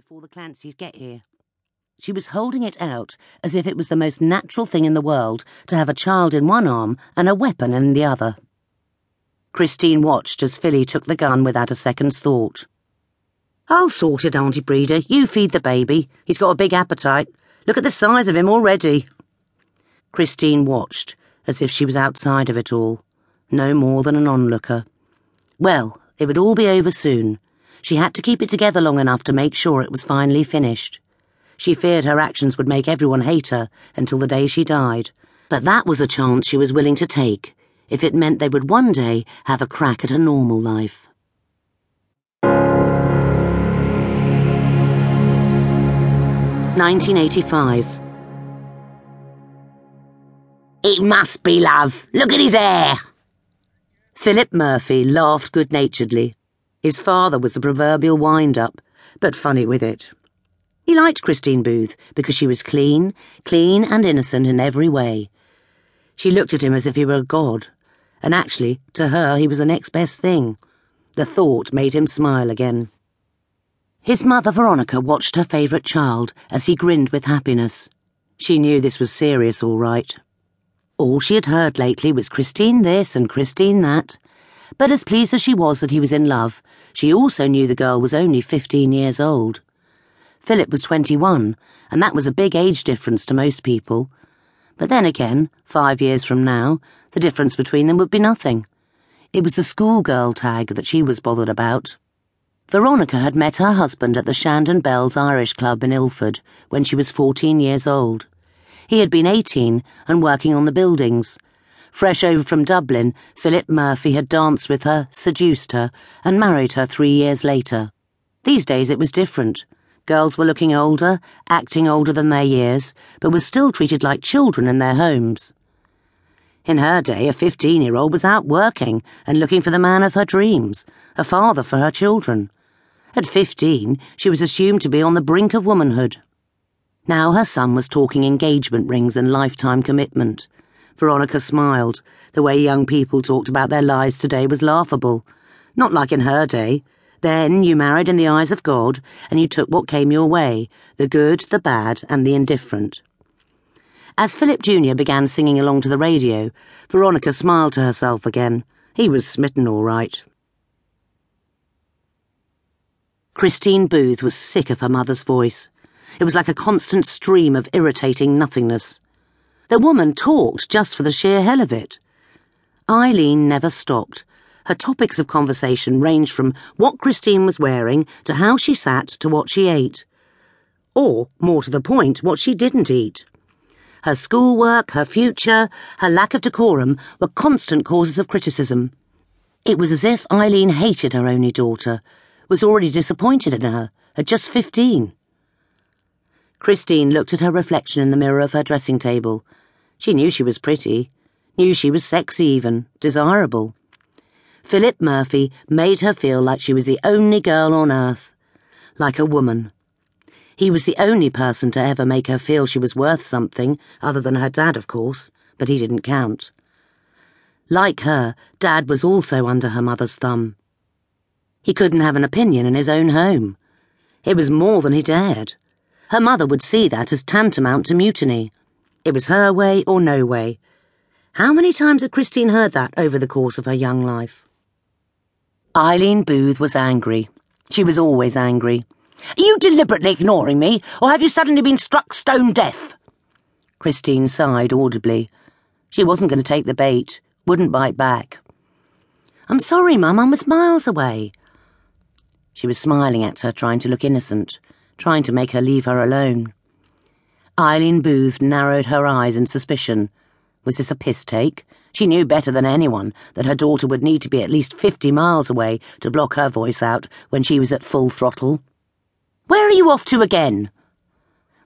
before the Clancys get here. She was holding it out as if it was the most natural thing in the world to have a child in one arm and a weapon in the other. Christine watched as Philly took the gun without a second's thought. I'll sort it, Auntie Breda. You feed the baby. He's got a big appetite. Look at the size of him already. Christine watched, as if she was outside of it all, no more than an onlooker. Well, it would all be over soon. She had to keep it together long enough to make sure it was finally finished. She feared her actions would make everyone hate her until the day she died, but that was a chance she was willing to take if it meant they would one day have a crack at a normal life. Nineteen eighty-five. It must be love. Look at his hair. Phillip Murphy laughed good naturedly. His father was the proverbial wind up, but funny with it. He liked Christine Booth because she was clean, clean and innocent in every way. She looked at him as if he were a god, and actually, to her, he was the next best thing. The thought made him smile again. His mother, Veronica, watched her favourite child as he grinned with happiness. She knew this was serious, all right. All she had heard lately was Christine this and Christine that, but as pleased as she was that he was in love, she also knew the girl was only fifteen years old. Phillip was twenty-one, and that was a big age difference to most people. But then again, five years from now, the difference between them would be nothing. It was the schoolgirl tag that she was bothered about. Veronica had met her husband at the Shandon Bells Irish Club in Ilford when she was fourteen years old. He had been eighteen and working on the buildings Fresh over from Dublin, Phillip Murphy had danced with her, seduced her, and married her three years later. These days it was different. Girls were looking older, acting older than their years, but were still treated like children in their homes. In her day, a 15 year old was out working and looking for the man of her dreams, a father for her children. At 15, she was assumed to be on the brink of womanhood. Now her son was talking engagement rings and lifetime commitment. Veronica smiled. The way young people talked about their lives today was laughable. Not like in her day. Then you married in the eyes of God, and you took what came your way the good, the bad, and the indifferent. As Phillip Jr. began singing along to the radio, Veronica smiled to herself again. He was smitten all right. Christine Booth was sick of her mother's voice. It was like a constant stream of irritating nothingness. The woman talked just for the sheer hell of it. Eileen never stopped. Her topics of conversation ranged from what Christine was wearing to how she sat to what she ate. Or, more to the point, what she didn't eat. Her schoolwork, her future, her lack of decorum were constant causes of criticism. It was as if Eileen hated her only daughter, was already disappointed in her, at just fifteen. Christine looked at her reflection in the mirror of her dressing table. She knew she was pretty, knew she was sexy even, desirable. Phillip Murphy made her feel like she was the only girl on earth, like a woman. He was the only person to ever make her feel she was worth something, other than her dad, of course, but he didn't count. Like her, Dad was also under her mother's thumb. He couldn't have an opinion in his own home. It was more than he dared. Her mother would see that as tantamount to mutiny. It was her way or no way. How many times had Christine heard that over the course of her young life? Eileen Booth was angry. She was always angry. Are you deliberately ignoring me, or have you suddenly been struck stone deaf? Christine sighed audibly. She wasn't going to take the bait, wouldn't bite back. I'm sorry, Mum, I was miles away. She was smiling at her, trying to look innocent trying to make her leave her alone. Eileen Booth narrowed her eyes in suspicion. Was this a piss take? She knew better than anyone that her daughter would need to be at least fifty miles away to block her voice out when she was at full throttle. Where are you off to again?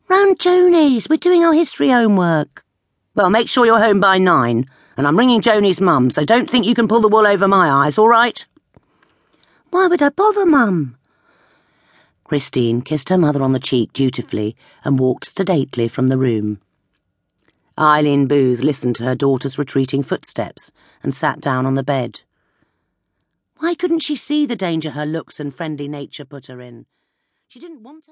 Round Joni's. We're doing our history homework. Well, make sure you're home by nine, and I'm ringing Joni's mum, so don't think you can pull the wool over my eyes, all right? Why would I bother, Mum? Christine kissed her mother on the cheek dutifully and walked sedately from the room. Eileen Booth listened to her daughter's retreating footsteps and sat down on the bed. Why couldn't she see the danger her looks and friendly nature put her in? She didn't want.